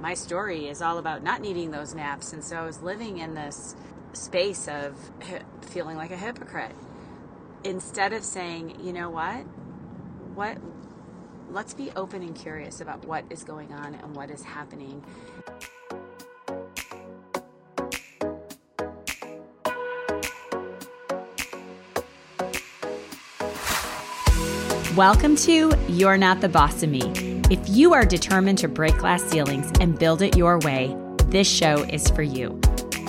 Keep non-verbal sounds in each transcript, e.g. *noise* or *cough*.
my story is all about not needing those naps. And so I was living in this space of feeling like a hypocrite instead of saying, you know what? What let's be open and curious about what is going on and what is happening. Welcome to You're Not the Boss of Me. If you are determined to break glass ceilings and build it your way, this show is for you.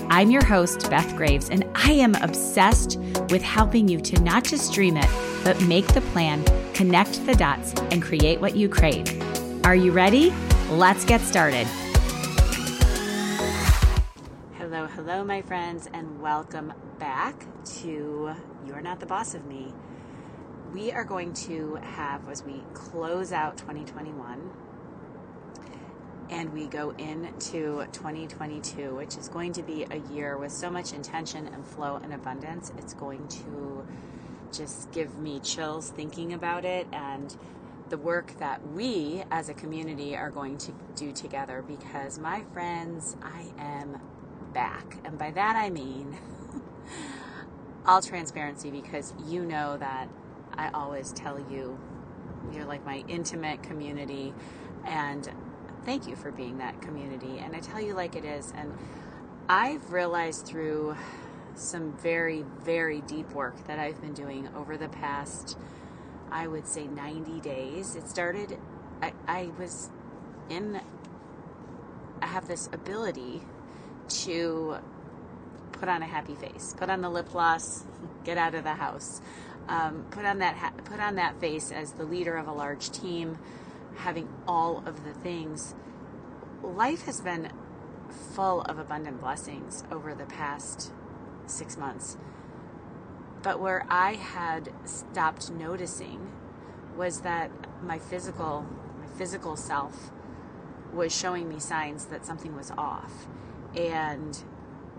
I'm your host, Beth Graves, and I am obsessed with helping you to not just dream it, but make the plan, connect the dots, and create what you crave. Are you ready? Let's get started. Hello, hello, my friends, and welcome back to You're Not the Boss of Me we are going to have as we close out 2021 and we go into 2022, which is going to be a year with so much intention and flow and abundance. It's going to just give me chills thinking about it and the work that we as a community are going to do together because, my friends, I am back. And by that I mean *laughs* all transparency because you know that I always tell you you're like my intimate community. And thank you for being that community. And I tell you like it is. And I've realized through some very very deep work that I've been doing over the past I would say 90 days. It started I, I was in I have this ability to put on a happy face put on the lip gloss *laughs* get out of the house um, put on that ha- put on that face as the leader of a large team, having all of the things. Life has been full of abundant blessings over the past six months. But where I had stopped noticing was that my physical my physical self was showing me signs that something was off. And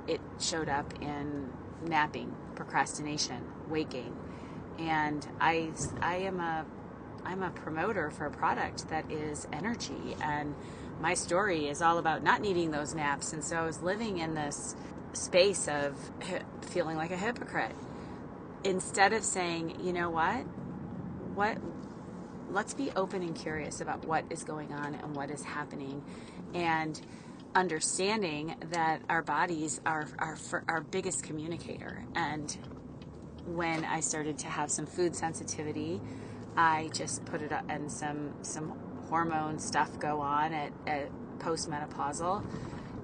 it showed up in napping, procrastination, gain, and I I am a I'm a promoter for a product that is energy. And my story is all about not needing those naps. And so I was living in this space of feeling like a hypocrite. Instead of saying you know what? What let's be open and curious about what is going on and what is happening. And understanding that our bodies are our, our biggest communicator. And when I started to have some food sensitivity, I just put it up and some some hormone stuff go on at, at postmenopausal,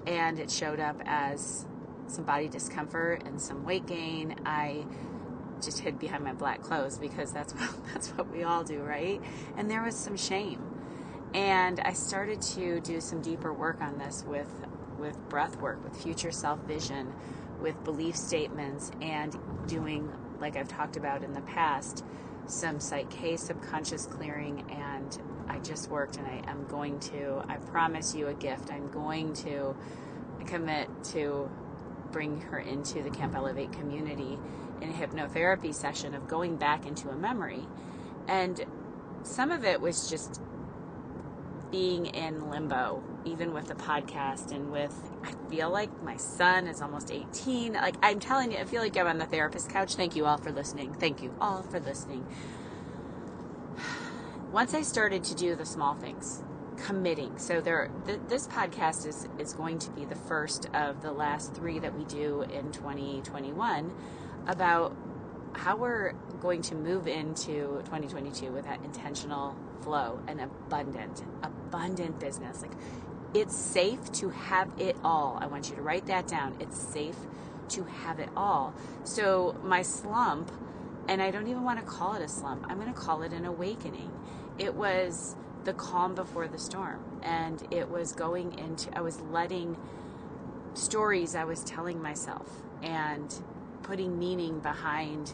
and it showed up as some body discomfort and some weight gain. I just hid behind my black clothes because that's *laughs* what that's what we all do, right? And there was some shame. And I started to do some deeper work on this with with breath work, with future self vision, with belief statements and doing like I've talked about in the past, some Psych-K subconscious clearing, and I just worked and I am going to, I promise you a gift. I'm going to commit to bring her into the Camp Elevate community in a hypnotherapy session of going back into a memory. And some of it was just being in limbo, even with the podcast and with, I feel like my son is almost 18. Like, I'm telling you, I feel like I'm on the therapist couch. Thank you all for listening. Thank you all for listening. *sighs* Once I started to do the small things, committing. So there, th- this podcast is is going to be the first of the last three that we do in 2021 about how we're going to move into 2022 with that intentional flow and abundant, abundant business. Like it's safe to have it all. I want you to write that down. It's safe to have it all. So my slump, and I don't even want to call it a slump. I'm going to call it an awakening. It was the calm before the storm, and it was going into. I was letting stories I was telling myself and putting meaning behind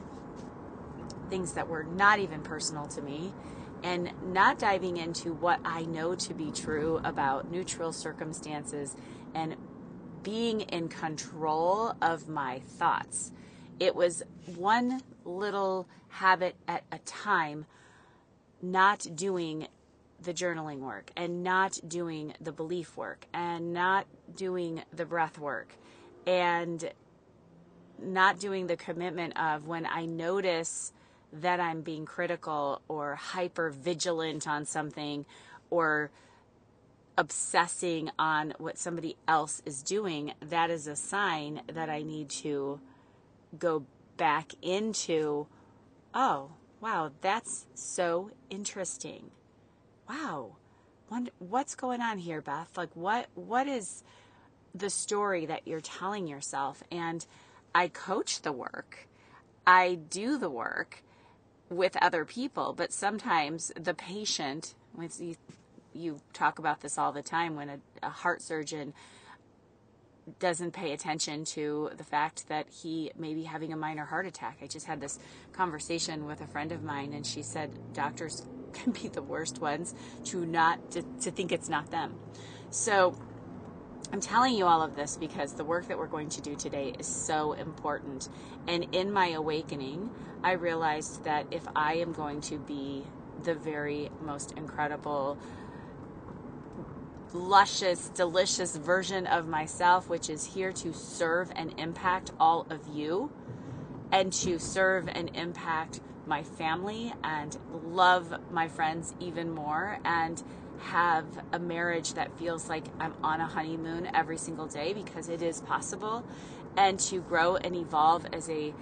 things that were not even personal to me and not diving into what I know to be true about neutral circumstances and being in control of my thoughts. It was one little habit at a time, not doing the journaling work and not doing the belief work and not doing the breath work and not doing the commitment of when I notice that I'm being critical or hyper vigilant on something or obsessing on what somebody else is doing, that is a sign that I need to go back into, oh, wow, that's so interesting. Wow. What's going on here, Beth? Like what what is the story that you're telling yourself? And I coach the work. I do the work with other people, but sometimes the patient, you, you talk about this all the time when a, a heart surgeon doesn't pay attention to the fact that he may be having a minor heart attack. I just had this conversation with a friend of mine, and she said doctors *laughs* can be the worst ones to not to, to think it's not them. So I'm telling you all of this because the work that we're going to do today is so important. And in my awakening, I realized that if I am going to be the very most incredible, luscious, delicious version of myself, which is here to serve and impact all of you and to serve and impact my family and love my friends even more and have a marriage that feels like I'm on a honeymoon every single day because it is possible, and to grow and evolve as a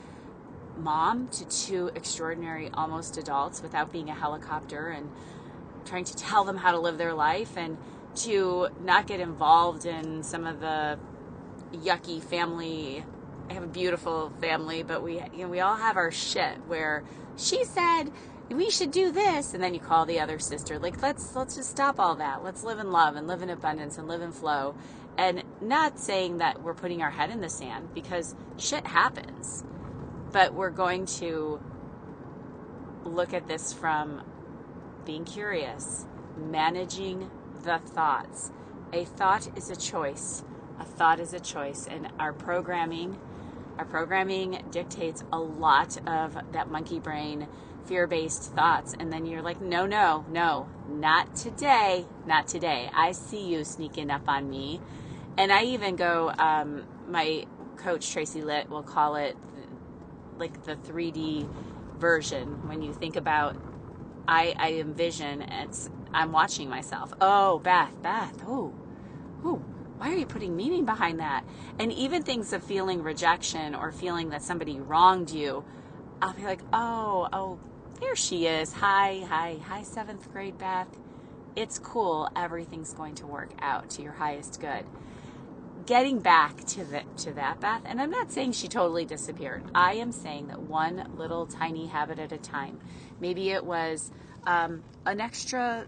mom to two extraordinary almost adults without being a helicopter and trying to tell them how to live their life and to not get involved in some of the yucky family I have a beautiful family, but we you know we all have our shit where she said we should do this. And then you call the other sister like let's let's just stop all that. Let's live in love and live in abundance and live in flow. And not saying that we're putting our head in the sand because shit happens. But we're going to look at this from being curious managing the thoughts. A thought is a choice. A thought is a choice. And our programming our programming dictates a lot of that monkey brain fear based thoughts. And then you're like, no, no, no, not today, not today. I see you sneaking up on me. And I even go, um, my coach, Tracy Litt, will call it like the 3D version. When you think about, I, I envision, it's, I'm watching myself. Oh, Beth, Beth, oh, oh, why are you putting meaning behind that? And even things of feeling rejection or feeling that somebody wronged you, I'll be like, oh, oh, there she is. Hi, hi, hi, seventh grade Beth. It's cool. Everything's going to work out to your highest good. Getting back to the, to that Beth, and I'm not saying she totally disappeared. I am saying that one little tiny habit at a time. Maybe it was um, an extra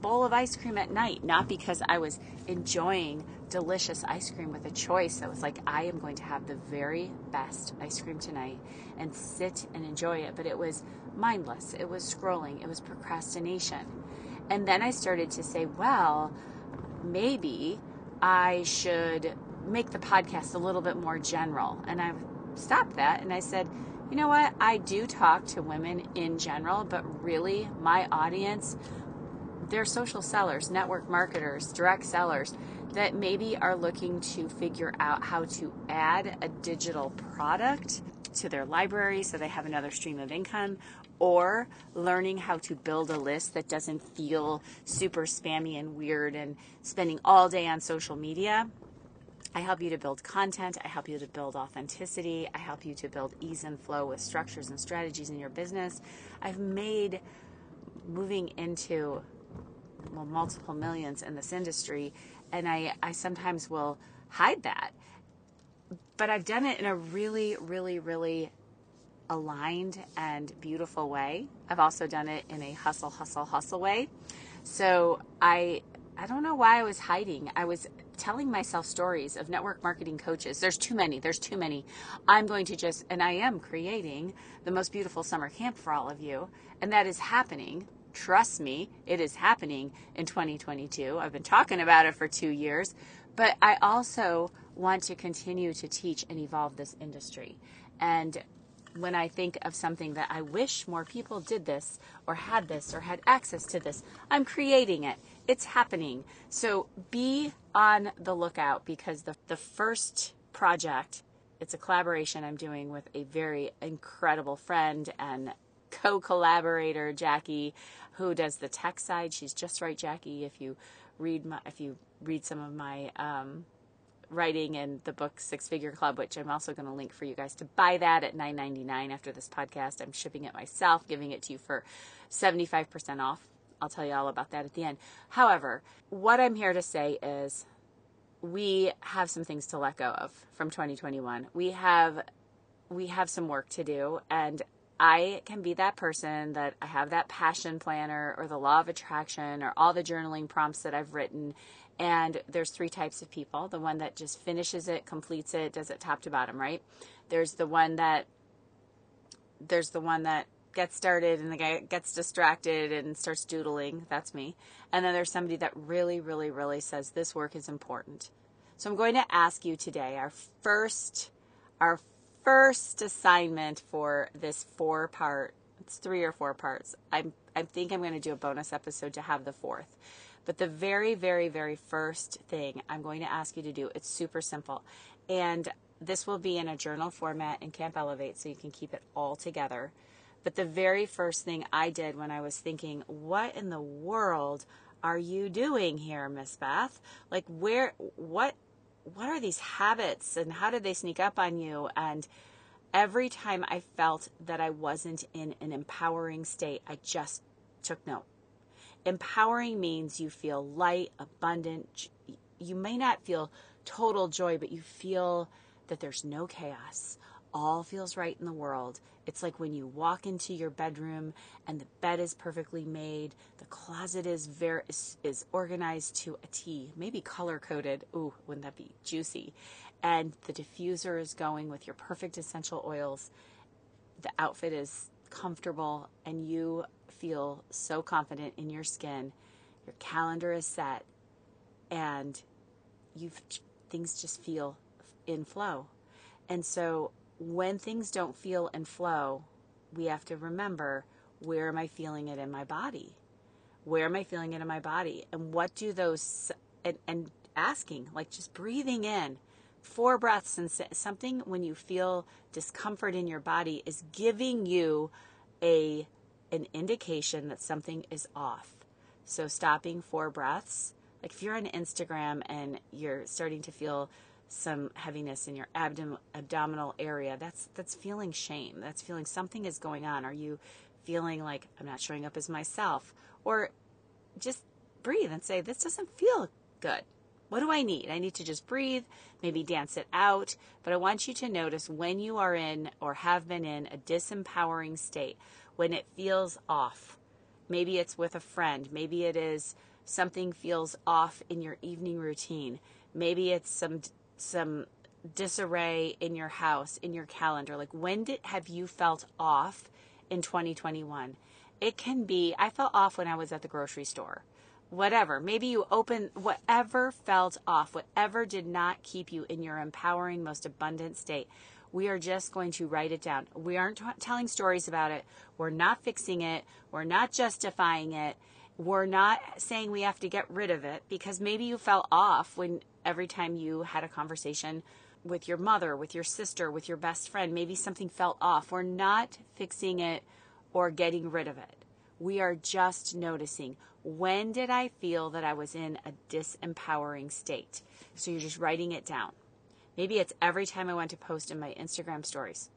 bowl of ice cream at night, not because I was enjoying delicious ice cream with a choice that was like, I am going to have the very best ice cream tonight and sit and enjoy it. But it was mindless, it was scrolling, it was procrastination. And then I started to say, well, maybe I should make the podcast a little bit more general. And I stopped that and I said, you know what? I do talk to women in general, but really my audience, they're social sellers, network marketers, direct sellers that maybe are looking to figure out how to add a digital product to their library so they have another stream of income or learning how to build a list that doesn't feel super spammy and weird and spending all day on social media. I help you to build content. I help you to build authenticity. I help you to build ease and flow with structures and strategies in your business. I've made moving into well, multiple millions in this industry and I, I sometimes will hide that. But I've done it in a really, really, really aligned and beautiful way. I've also done it in a hustle, hustle, hustle way. So I I don't know why I was hiding. I was telling myself stories of network marketing coaches. There's too many. There's too many. I'm going to just and I am creating the most beautiful summer camp for all of you, and that is happening Trust me, it is happening in 2022. I've been talking about it for two years, but I also want to continue to teach and evolve this industry. And when I think of something that I wish more people did this or had this or had access to this, I'm creating it. It's happening. So be on the lookout because the, the first project, it's a collaboration I'm doing with a very incredible friend and co collaborator, Jackie, who does the tech side. She's just right, Jackie. If you read my, if you read some of my um, writing in the book Six Figure Club, which I'm also going to link for you guys to buy that at $9.99 after this podcast. I'm shipping it myself, giving it to you for 75% off. I'll tell you all about that at the end. However, what I'm here to say is we have some things to let go of from 2021. We have we have some work to do and I can be that person that I have that passion planner or the law of attraction or all the journaling prompts that I've written and there's three types of people the one that just finishes it, completes it, does it top to bottom, right? There's the one that there's the one that gets started and the guy gets distracted and starts doodling. That's me. And then there's somebody that really, really, really says this work is important. So I'm going to ask you today our first, our first assignment for this four part. It's three or four parts. I'm, I think I'm going to do a bonus episode to have the fourth. But the very, very, very first thing I'm going to ask you to do, it's super simple. And this will be in a journal format in Camp Elevate so you can keep it all together. But the very first thing I did when I was thinking, what in the world are you doing here, Miss Beth? Like where what what are these habits and how did they sneak up on you? And every time I felt that I wasn't in an empowering state, I just took note. Empowering means you feel light, abundant. You may not feel total joy, but you feel that there's no chaos. All feels right in the world. It's like when you walk into your bedroom and the bed is perfectly made, the closet is very is, is organized to a T, maybe color coded. Ooh, wouldn't that be juicy? And the diffuser is going with your perfect essential oils. The outfit is comfortable and you feel so confident in your skin. Your calendar is set and you things just feel in flow. And so when things don't feel and flow, we have to remember where am I feeling it in my body? Where am I feeling it in my body? And what do those and, and asking, like just breathing in four breaths and something when you feel discomfort in your body is giving you a an indication that something is off. So stopping four breaths, like if you're on Instagram and you're starting to feel some heaviness in your abdom- abdominal area, that's that's feeling shame. That's feeling something is going on. Are you feeling like I'm not showing up as myself? Or just breathe and say this doesn't feel good. What do I need? I need to just breathe, maybe dance it out. But I want you to notice when you are in or have been in a disempowering state, when it feels off. Maybe it's with a friend. Maybe it is something feels off in your evening routine. Maybe it's some some disarray in your house, in your calendar. Like when did have you felt off in 2021? It can be I felt off when I was at the grocery store whatever. Maybe you open whatever felt off, whatever did not keep you in your empowering, most abundant state. We are just going to write it down. We aren't t- telling stories about it. We're not fixing it. We're not justifying it. We're not saying we have to get rid of it because maybe you fell off when every time you had a conversation with your mother, with your sister, with your best friend, maybe something felt off. We're not fixing it or getting rid of it. We are just noticing when did I feel that I was in a disempowering state? So you're just writing it down. Maybe it's every time I went to post in my Instagram stories.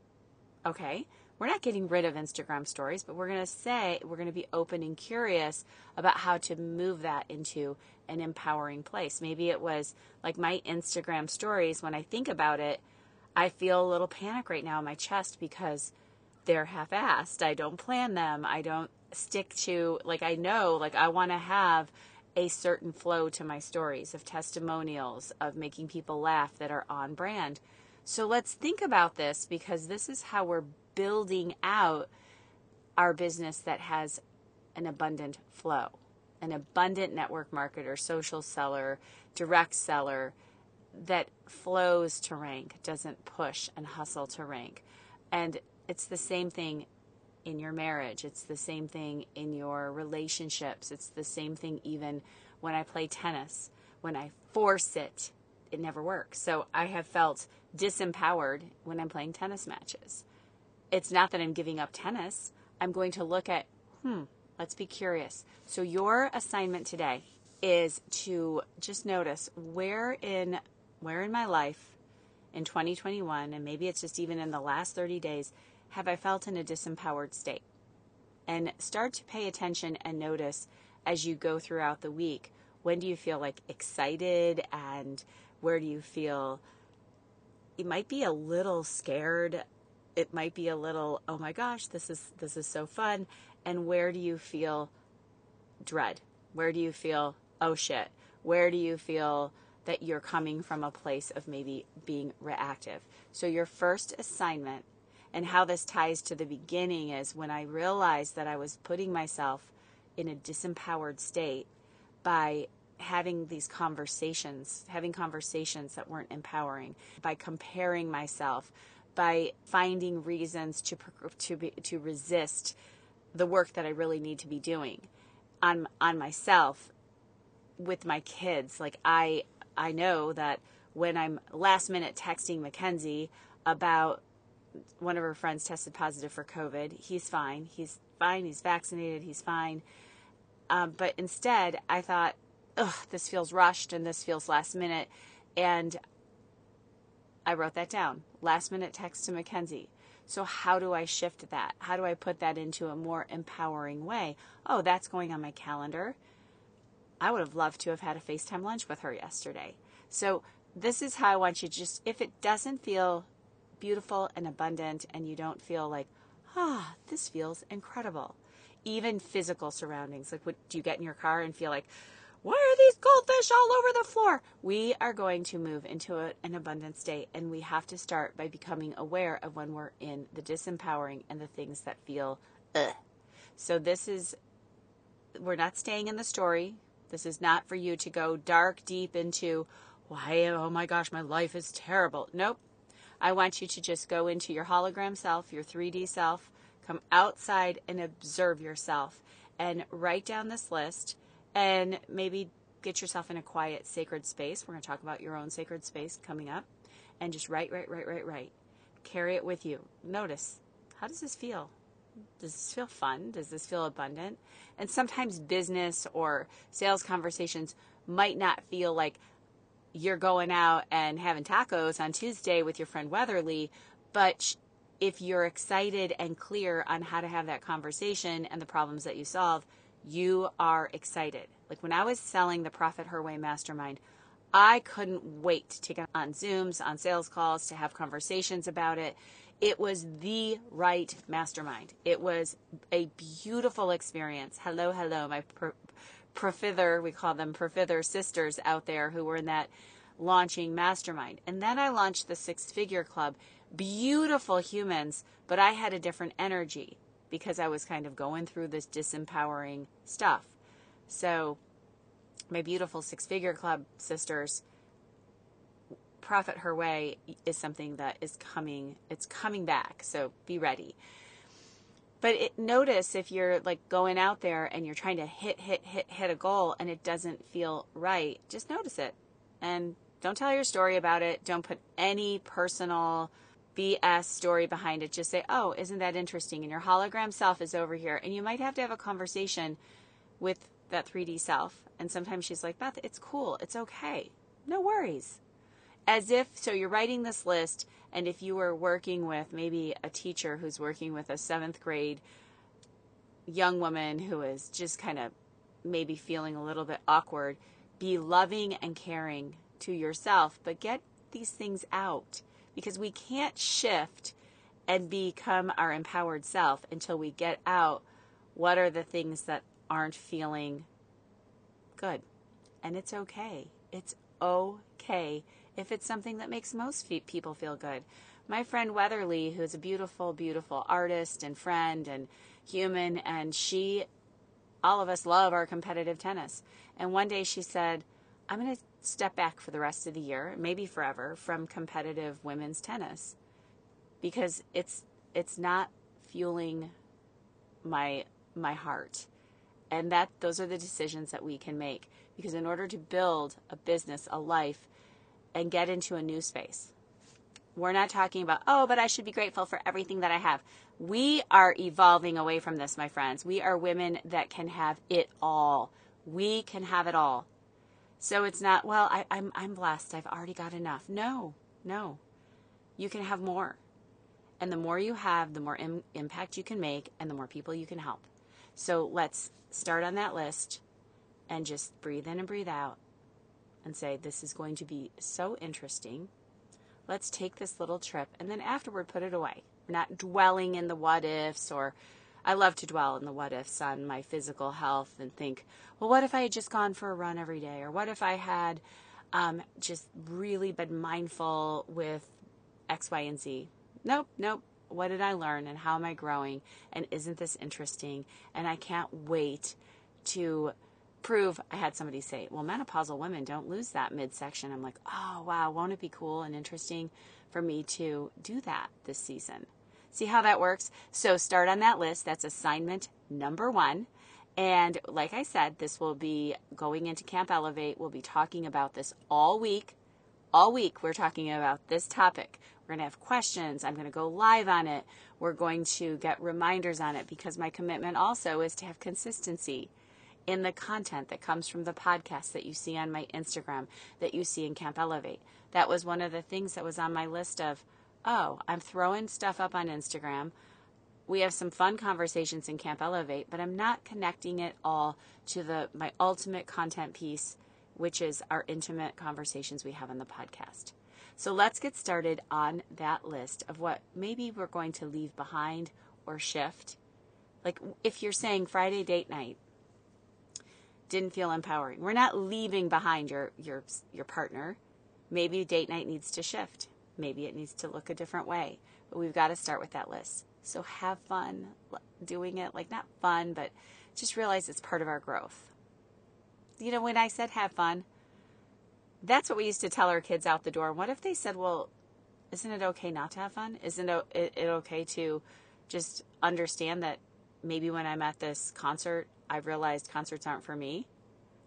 Okay, we're not getting rid of Instagram stories, but we're going to say we're going to be open and curious about how to move that into an empowering place. Maybe it was like my Instagram stories. When I think about it, I feel a little panic right now in my chest because they're half assed. I don't plan them. I don't stick to like I know like I want to have a certain flow to my stories of testimonials of making people laugh that are on brand. So let's think about this because this is how we're building out our business that has an abundant flow. An abundant network marketer, social seller, direct seller that flows to rank, doesn't push and hustle to rank. And it's the same thing in your marriage. It's the same thing in your relationships. It's the same thing even when I play tennis. When I force it, it never works. So I have felt disempowered when I'm playing tennis matches. It's not that I'm giving up tennis. I'm going to look at, hmm, let's be curious. So your assignment today is to just notice where in where in my life in 2021 and maybe it's just even in the last 30 days have I felt in a disempowered state? And start to pay attention and notice as you go throughout the week. When do you feel like excited and where do you feel you might be a little scared it might be a little oh my gosh this is this is so fun. And where do you feel dread? Where do you feel oh shit. Where do you feel that you're coming from a place of maybe being reactive? So your first assignment and how this ties to the beginning is when I realized that I was putting myself in a disempowered state by having these conversations, having conversations that weren't empowering, by comparing myself, by finding reasons to to be, to resist the work that I really need to be doing on on myself with my kids. Like I I know that when I'm last minute texting Mackenzie about one of her friends tested positive for COVID. He's fine. He's fine. He's vaccinated. He's fine. Um, but instead, I thought, ugh, this feels rushed and this feels last minute. And I wrote that down. Last minute text to Mackenzie. So, how do I shift that? How do I put that into a more empowering way? Oh, that's going on my calendar. I would have loved to have had a FaceTime lunch with her yesterday. So, this is how I want you to just, if it doesn't feel beautiful and abundant and you don't feel like, ah, this feels incredible. Even physical surroundings. Like, what, do you get in your car and feel like, why are these goldfish all over the floor? We are going to move into a, an abundant state, and we have to start by becoming aware of when we're in the disempowering and the things that feel ugh. So, this is, we're not staying in the story. This is not for you to go dark deep into, why, oh my gosh, my life is terrible. Nope. I want you to just go into your hologram self, your 3D self, come outside and observe yourself and write down this list and maybe get yourself in a quiet, sacred space. We're going to talk about your own sacred space coming up and just write, write, write, write, write. Carry it with you. Notice how does this feel? Does this feel fun? Does this feel abundant? And sometimes business or sales conversations might not feel like you're going out and having tacos on Tuesday with your friend Weatherly, but if you're excited and clear on how to have that conversation and the problems that you solve, you are excited. Like when I was selling the Profit Her Way Mastermind, I couldn't wait to get on Zooms, on sales calls, to have conversations about it. It was the right mastermind. It was a beautiful experience. Hello, hello, my Profither, we call them Profither sisters out there who were in that launching mastermind. And then I launched the Six Figure Club. Beautiful humans, but I had a different energy because I was kind of going through this disempowering stuff. So, my beautiful Six Figure Club sisters, Profit Her Way is something that is coming, it's coming back. So, be ready. But it, notice if you're like going out there and you're trying to hit, hit, hit, hit a goal and it doesn't feel right, just notice it and don't tell your story about it. Don't put any personal BS story behind it. Just say, oh, isn't that interesting? And your hologram self is over here. And you might have to have a conversation with that 3D self. And sometimes she's like, Beth, it's cool. It's okay. No worries. As if, so you're writing this list, and if you were working with maybe a teacher who's working with a seventh grade young woman who is just kind of maybe feeling a little bit awkward, be loving and caring to yourself, but get these things out because we can't shift and become our empowered self until we get out what are the things that aren't feeling good. And it's okay. It's okay if it's something that makes most people feel good. My friend Weatherly, who's a beautiful, beautiful artist and friend and human, and she, all of us love our competitive tennis. And one day she said, I'm going to step back for the rest of the year, maybe forever, from competitive women's tennis because it's it's not fueling my my heart. And that those are the decisions that we can make because in order to build a business, a life and get into a new space. We're not talking about, oh, but I should be grateful for everything that I have. We are evolving away from this, my friends. We are women that can have it all. We can have it all. So it's not, well, I, am I'm, I'm blessed. I've already got enough. No, no. You can have more. And the more you have, the more Im- impact you can make and the more people you can help. So let's start on that list and just breathe in and breathe out and say, This is going to be so interesting. Let's take this little trip and then afterward put it away. We're not dwelling in the what ifs or I love to dwell in the what ifs on my physical health and think, well, what if I had just gone for a run every day? Or what if I had um, just really been mindful with X, Y, and Z? Nope, nope. What did I learn and how am I growing? And isn't this interesting? And I can't wait to prove I had somebody say, well, menopausal women don't lose that midsection. I'm like, oh, wow, won't it be cool and interesting for me to do that this season? See how that works? So start on that list. That's assignment number one. And like I said, this will be going into Camp Elevate. We'll be talking about this all week. All week, we're talking about this topic. We're going to have questions. I'm going to go live on it. We're going to get reminders on it because my commitment also is to have consistency in the content that comes from the podcast that you see on my Instagram, that you see in Camp Elevate. That was one of the things that was on my list of, oh, I'm throwing stuff up on Instagram. We have some fun conversations in Camp Elevate, but I'm not connecting it all to the my ultimate content piece, which is our intimate conversations we have on the podcast. So let's get started on that list of what maybe we're going to leave behind or shift. Like if you're saying Friday date night, didn't feel empowering. We're not leaving behind your your your partner. Maybe date night needs to shift. Maybe it needs to look a different way. But we've got to start with that list. So have fun doing it, like not fun, but just realize it's part of our growth. You know, when I said have fun, that's what we used to tell our kids out the door. What if they said, "Well, isn't it okay not to have fun? Isn't it okay to just understand that maybe when I'm at this concert I've realized concerts aren't for me.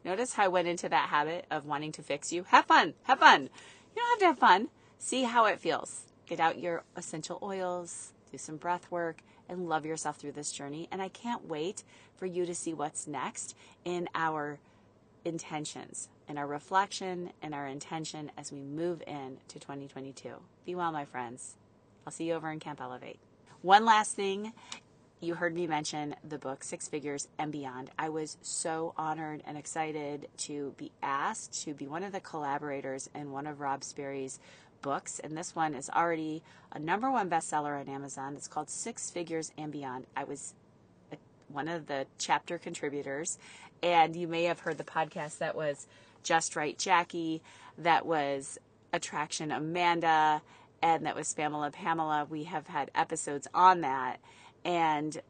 Notice how I went into that habit of wanting to fix you. Have fun. Have fun. You don't have to have fun. See how it feels. Get out your essential oils, do some breath work, and love yourself through this journey. And I can't wait for you to see what's next in our intentions, and our reflection, and our intention as we move in to 2022. Be well, my friends. I'll see you over in Camp Elevate. One last thing you heard me mention the book Six Figures and Beyond. I was so honored and excited to be asked to be one of the collaborators in one of Rob Sperry's books. And this one is already a number one bestseller on Amazon. It's called Six Figures and Beyond. I was one of the chapter contributors. And you may have heard the podcast that was Just Right Jackie, that was Attraction Amanda, and that was Pamela Pamela. We have had episodes on that and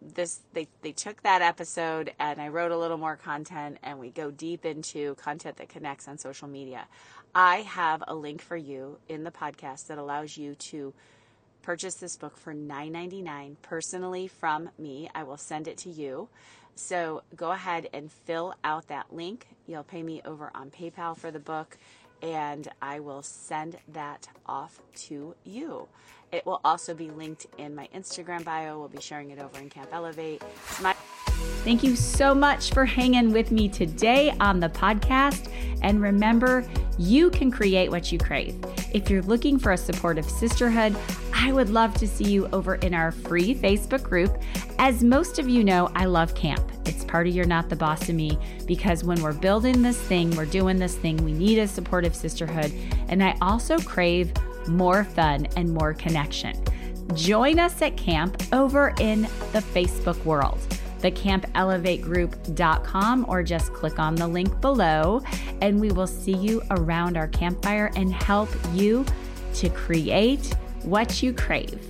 this they they took that episode and I wrote a little more content and we go deep into content that connects on social media. I have a link for you in the podcast that allows you to purchase this book for $9.99 personally from me. I will send it to you. So go ahead and fill out that link. You'll pay me over on PayPal for the book and I will send that off to you. It will also be linked in my Instagram bio. We'll be sharing it over in Camp Elevate. My- Thank you so much for hanging with me today on the podcast. And remember, you can create what you crave. If you're looking for a supportive sisterhood, I would love to see you over in our free Facebook group. As most of you know, I love camp. It's part of You're Not the Boss of Me because when we're building this thing, we're doing this thing, we need a supportive sisterhood. And I also crave more fun and more connection. Join us at camp over in the Facebook world The thecampelevategroup.com or just click on the link below and we will see you around our campfire and help you to create what you crave.